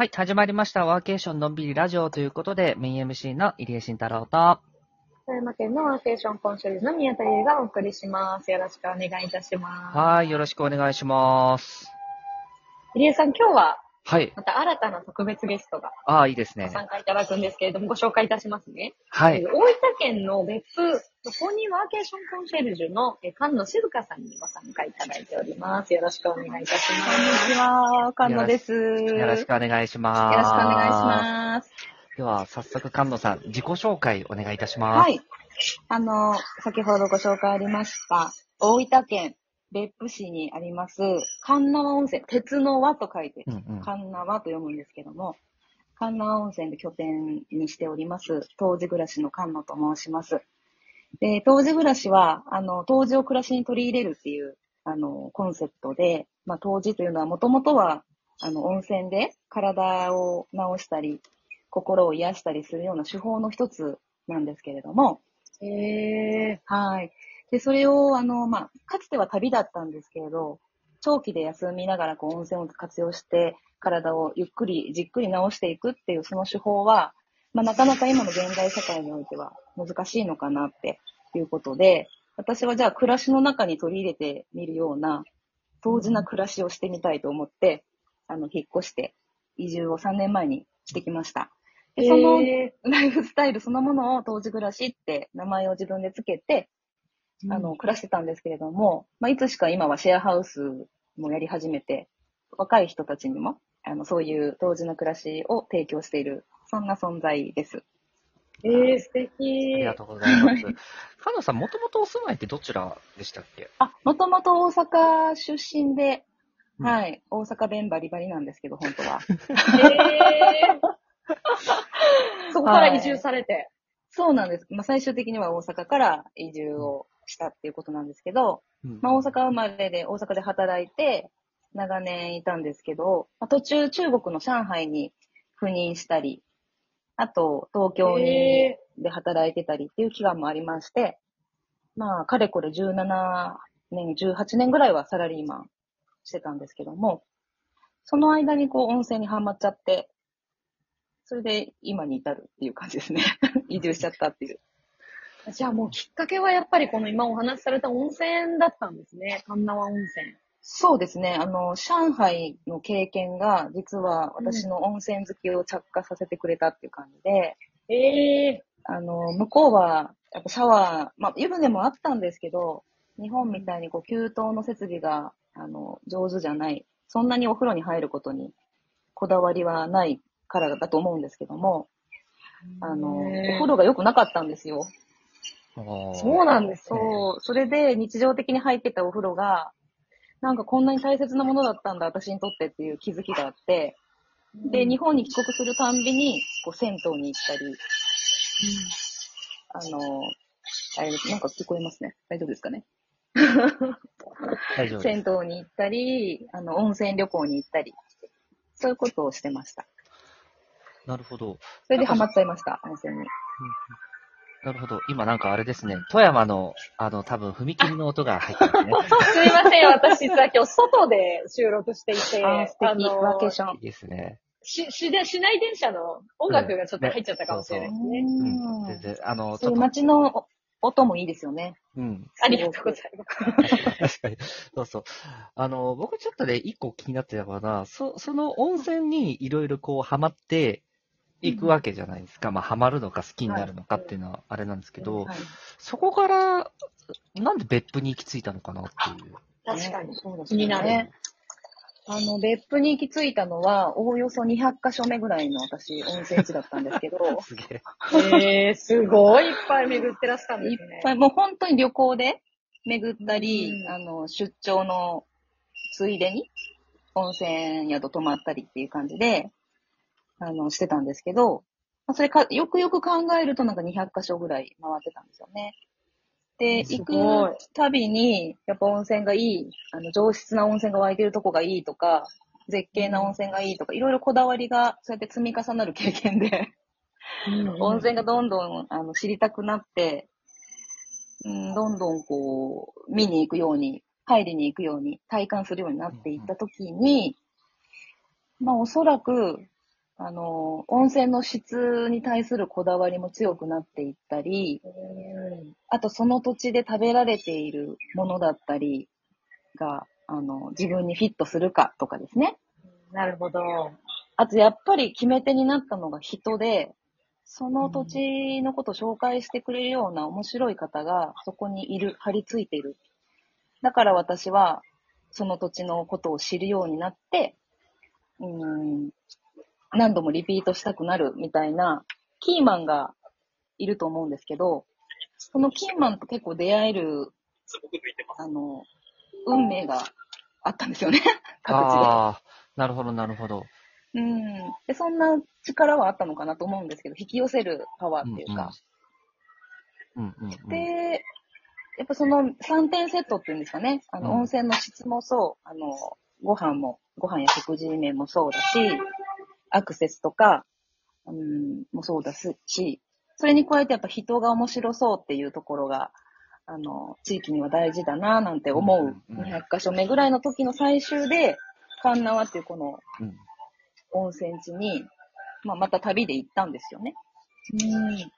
はい、始まりました。ワーケーションのんびりラジオということで、メイン MC の入江慎太郎と、富山県のワーケーションコンシェルジュの宮田優がお送りします。よろしくお願いいたします。はい、よろしくお願いします。入江さん、今日ははい。また新たな特別ゲストがああ、いいですね。ご参加いただくんですけれども、ご紹介いたしますね。はい。えー大分県の別府、そこにワーケーションコンシェルジュのえー菅野静香さんにご参加いただいております。よろしくお願いいたします。こんにちは、菅野です。よよろしくお願いします。よろしくお願いします。では、早速、菅野さん、自己紹介お願いいたします。はい。あの、先ほどご紹介ありました、大分県別府市にあります、神縄温泉、鉄の輪と書いて。神縄と読むんですけども、神縄温泉で拠点にしております、当時暮らしの菅野と申します。で、当時暮らしは、あの、当時を暮らしに取り入れるっていう、あの、コンセプトで、まあ、当時というのはもともとは、あの、温泉で体を治したり、心を癒したりするような手法の一つなんですけれども、えはい。で、それを、あの、まあ、かつては旅だったんですけれど、長期で休みながら、こう、温泉を活用して、体をゆっくり、じっくり治していくっていう、その手法は、まあ、なかなか今の現代社会においては難しいのかなっていうことで、私はじゃあ、暮らしの中に取り入れてみるような、当時な暮らしをしてみたいと思って、あの、引っ越して、移住を3年前にしてきました。ー、で、その、えライフスタイルそのものを当時暮らしって名前を自分でつけて、ーあの、、暮らしてたんですけれども、まあ、いつしか今はシェアハウスもやり始めて、若い人たちにも、あの、そういう当時の暮らしを提供している、そんな存在です。えー、素あり敵が。とうございます。菅野さん、もともとお住まいってどちらでしたっけ？あ、もともと大阪出身で、うんはい、大阪弁バリバリなんですけど、本当は。えー、そこから移住されて。そうなんです。まあ、最終的には大阪から移住をしたっていうことなんですけど、うんまあ、大阪生まれで大阪で働いて、長年いたんですけど、まあ、途中中国の上海に赴任したり、あと東京に、えで働いてたりっていう期間もありまして、まあ、かれこれ17年、18年ぐらいはサラリーマンしてたんですけども、その間にこう温泉にハマっちゃって、それで今に至るっていう感じですね。移住しちゃったっていう。ー、じゃあもうきっかけはやっぱりこの今お話しされた温泉だったんですね。神縄温泉。そうですね。あの、上海の経験が、実は私の温泉好きを着火させてくれたっていう感じで、えあの、向こうは、やっぱシャワー、まあ、湯船もあったんですけど、日本みたいにこう、給湯の設備が、あの、上手じゃない、そんなにお風呂に入ることにこだわりはないからだと思うんですけども、ー、あの、お風呂が良くなかったんですよ。そうなんですね。そう、それで日常的に入ってたお風呂が、なんかこんなに大切なものだったんだ、私にとってっていう気づきがあって、で、日本に帰国するたんびに、こう、銭湯に行ったり、あの、あれです、なんか聞こえますね。大丈夫ですかね？大丈夫です。銭湯に行ったり、あの、温泉旅行に行ったり、そういうことをしてました。なるほど。それでハマっちゃいました、温泉に。なるほど。今なんかあれですね、富山の、あの、多分踏切の音が入ってますね。すいません、私実は今日外で収録していて、あー素敵、ワーケーションい。いですね。し、しで、市内電車の音楽がちょっと入っちゃったかもしれないですね。うん。全うん然、あの、街の音もいいですよね。うん。ありがとうございます。確かに。そうそう。あの、僕ちょっとね、一個気になってたのは、そ、その温泉にいろいろこう、ハマっていくわけじゃないですか。まあ、ハマるのか好きになるのかっていうのはあれなんですけど、はいそこから、なんで別府に行き着いたのかなっていう。確かに。そうです気になるね。あの、別府に行き着いたのは、おおよそ200カ所目ぐらいの私、温泉地だったんですけど、すげえ。ええー、すごいいっぱい巡ってらっしゃるんいっですね。ぱい、もう本当に旅行で巡ったり、うんあの、出張のついでに温泉宿泊まったりっていう感じで、あの、してたんですけど、まあそれか、よくよく考えるとなんか200カ所ぐらい回ってたんですよね。で、す行くたびに、やっぱ温泉がいい、あの、上質な温泉が湧いてるとこがいいとか、絶景な温泉がいいとか、いろいろこだわりが、そうやって積み重なる経験で、温泉がどんどんあの知りたくなって、うん、どんどんこう、見に行くように、入りに行くように、体感するようになっていったときに、まあおそらく、あの、温泉の質に対するこだわりも強くなっていったり、うんあとその土地で食べられているものだったりが、あの、自分にフィットするかとかですね。なるほど。あとやっぱり決め手になったのが人で、その土地のことを紹介してくれるような面白い方がそこにいる、張り付いている。だから私はその土地のことを知るようになって、うーん、何度もリピートしたくなるみたいなキーマンがいると思うんですけど、そのキーマンと結構出会える、あの、運命があったんですよね。各地で。ああ、なるほど、なるほど。うん。で、そんな力はあったのかなと思うんですけど、引き寄せるパワーっていうか。うんうんうん。で、やっぱその3点セットっていうんですかね。あの、うん温泉の質もそう、あの、ご飯も、ご飯や食事面もそうだし、アクセスとか、うん、もそうだし、それに加えてやっぱ人が面白そうっていうところが、あの、地域には大事だななんて思ううんうんうん200箇所目ぐらいの時の最終で、カンナワっていうこのうん温泉地に、まあ、また旅で行ったんですよね。うん。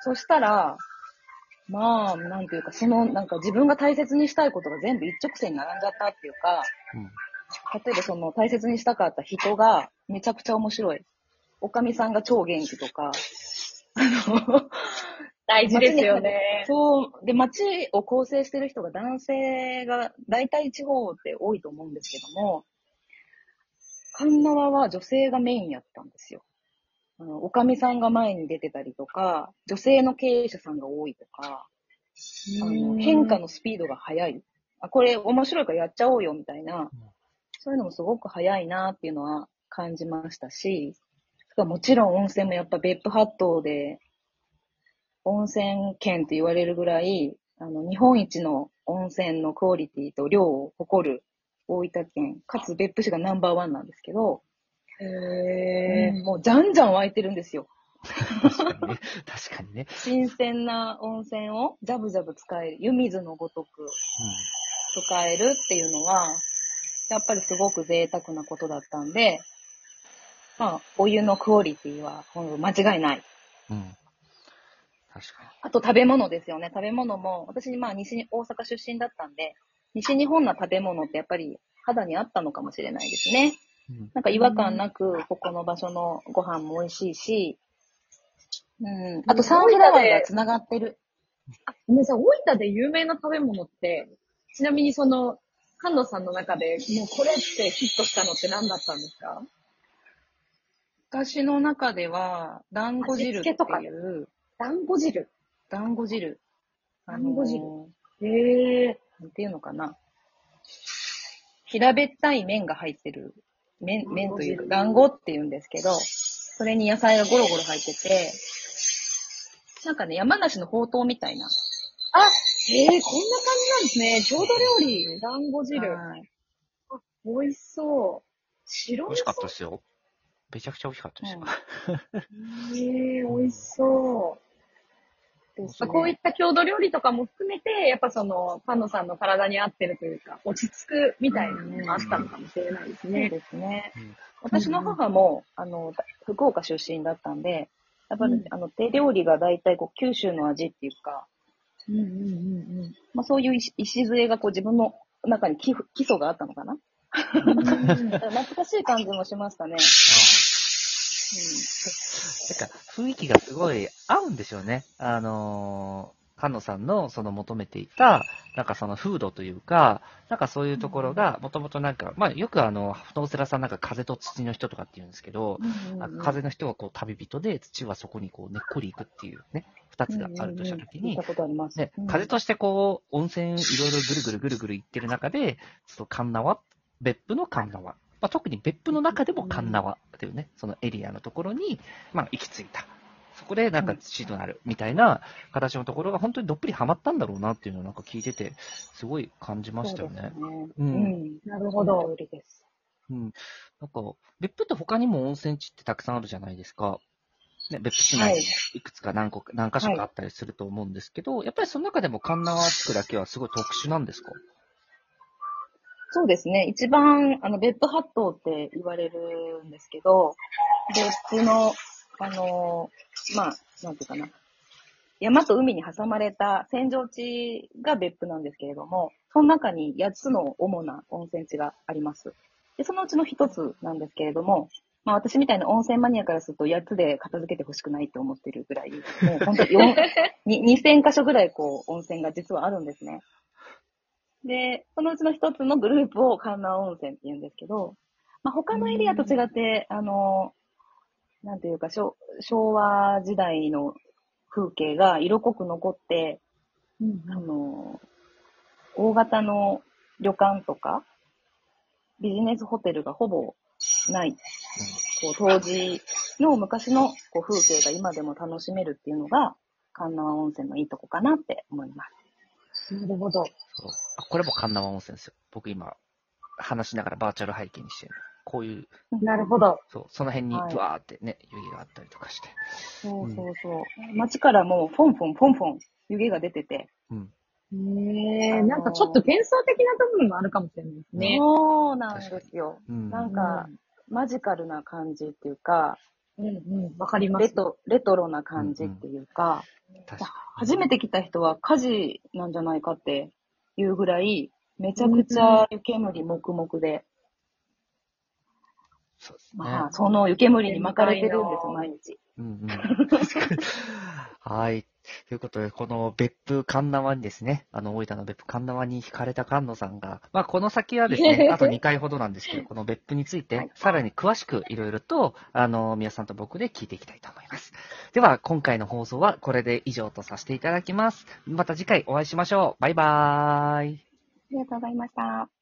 そしたら、まあ、なんていうか、その、なんか自分が大切にしたいことが全部一直線に並んじゃったっていうか、うん例えばその大切にしたかった人がめちゃくちゃ面白い。おかみさんが超元気とか、あの、大事ですよね。そう、で、街を構成してる人が男性が、大体地方って多いと思うんですけども、神縄は女性がメインやったんですよ。あの、おかみさんが前に出てたりとか、女性の経営者さんが多いとか、あの変化のスピードが速い。あ、これ面白いからやっちゃおうよみたいな、そういうのもすごく早いなっていうのは感じましたし、もちろん温泉もやっぱ別府八島で温泉県と言われるぐらい、あの、日本一の温泉のクオリティと量を誇る大分県、かつ別府市がナンバーワンなんですけど、へーもうじゃんじゃん湧いてるんですよ。確かにね。確かにね。新鮮な温泉をジャブジャブ使える、湯水のごとく使えるっていうのは、やっぱりすごく贅沢なことだったんで、まあ、お湯のクオリティは間違いない。うん。うん。確かあと食べ物ですよね。食べ物も、私まあ西に、大阪出身だったんで、西日本の食べ物ってやっぱり肌にあったのかもしれないですね。に。うん。なんか違和感なく、ここの場所のご飯も美味しいし、うん。あとサンフラワーが繋がってる。ごめんなさい、大分で有名な食べ物って、ちなみにその、菅野さんの中で、もうこれってヒットしたのって何だったんですか？私の中では、団子汁って味付けとかいう、団子汁。団子汁。団子汁へえ。なんていうのかな。平べったい麺が入ってる。麺、麺というか、団子って言うんですけど、それに野菜がゴロゴロ入ってて、なんかね、山梨のほうとうみたいな。あ、へえ、こんな感じなんですね。郷土料理。団子汁。はい美味しそう。白味噌美味しかったですよ。めちゃくちゃ美味しかったですよ。へ え、美味しそう。ねこういった郷土料理とかも含めて、やっぱその、パンノさんの体に合ってるというか、落ち着くみたいなのもあったのかもしれないですそうね。ですねうん。私の母も、あの、福岡出身だったんで、やっぱり、うんあの、手料理が大体こう、九州の味っていうか、うんうんうんまあそういう石礎がこう自分の中に基基礎があったのかな 懐かしい感じもしましたね。なんか、雰囲気がすごい合うんでしょうね。あのー、菅野さんのその求めていた、なんかその風土というか、なんかそういうところが、もともとなんか、まあよくあの、ノーセラさんなんか風と土の人とかって言うんですけど、うんあ風の人はこう旅人で、土はそこにこう根っこり行くっていうね、二つがあるとしたときに。ねうん、風としてこう、温泉いろいろぐるぐるぐるぐる行ってる中で、その神縄、別府の神縄、まあ、特に別府の中でも神縄っていうね、そのエリアのところに、まあ、行き着いた。そこでなんか土となるみたいな形のところが本当にどっぷりハマったんだろうなっていうのをなんか聞いてて、すごい感じましたよね。そうね。ううんん。なるほど。うん。なんか、別府って他にも温泉地ってたくさんあるじゃないですか。ね、別府市内にもいくつか何個か、何箇所かあったりすると思うんですけど、やっぱりその中でも神縄地区だけはすごい特殊なんですか？そうですね。一番、あの、別府八島って言われるんですけど、別府の、あのまあ、なんていうかな。山と海に挟まれた扇状地が別府なんですけれども、その中に8つの主な温泉地があります。で、そのうちの1つなんですけれども、まあ私みたいな温泉マニアからすると8つで片付けてほしくないって思ってるぐらい、もう本当 に4に2000箇所ぐらいこう温泉が実はあるんですね。で、そのうちの1つのグループを関南温泉って言うんですけど、まあ他のエリアと違って、あの、なんていうか、昭昭和時代の風景が色濃く残って、うんあの、大型の旅館とか、ビジネスホテルがほぼない、こう当時の昔のこう風景が今でも楽しめるっていうのが、関南温泉のいいとこかなって思います。なるほど。そうあこれも神奈川温泉ですよ。僕今、話しながらバーチャル背景にしてる。こういう、なるほど。そう、その辺にはいブワーってね、湯気があったりとかして。そうそうそう。街からもうフォンフォンフォンフォン湯気が出てて、うん。へえ、なんかちょっと幻想的な部分もあるかもしれないですね。そうなんですよ。うん。なんか、マジカルな感じっていうか、うんうん、わかります。レトレトロな感じっていうか初めて来た人は火事なんじゃないかっていうぐらい、めちゃくちゃ湯煙黙々で、に。そうですね。まあ、その湯煙に巻かれてるんです、毎日。うんうん。確かに。はい。ということで、この別府神奈にですね、あの、大分の別府神奈に惹かれた菅野さんが、まあ、この先はですね、あと2回ほどなんですけど、この別府について、さらに詳しくいろいろと、あの、皆さんと僕で聞いていきたいと思います。では、今回の放送はこれで以上とさせていただきます。また次回お会いしましょう。バイバーイ。ありがとうございました。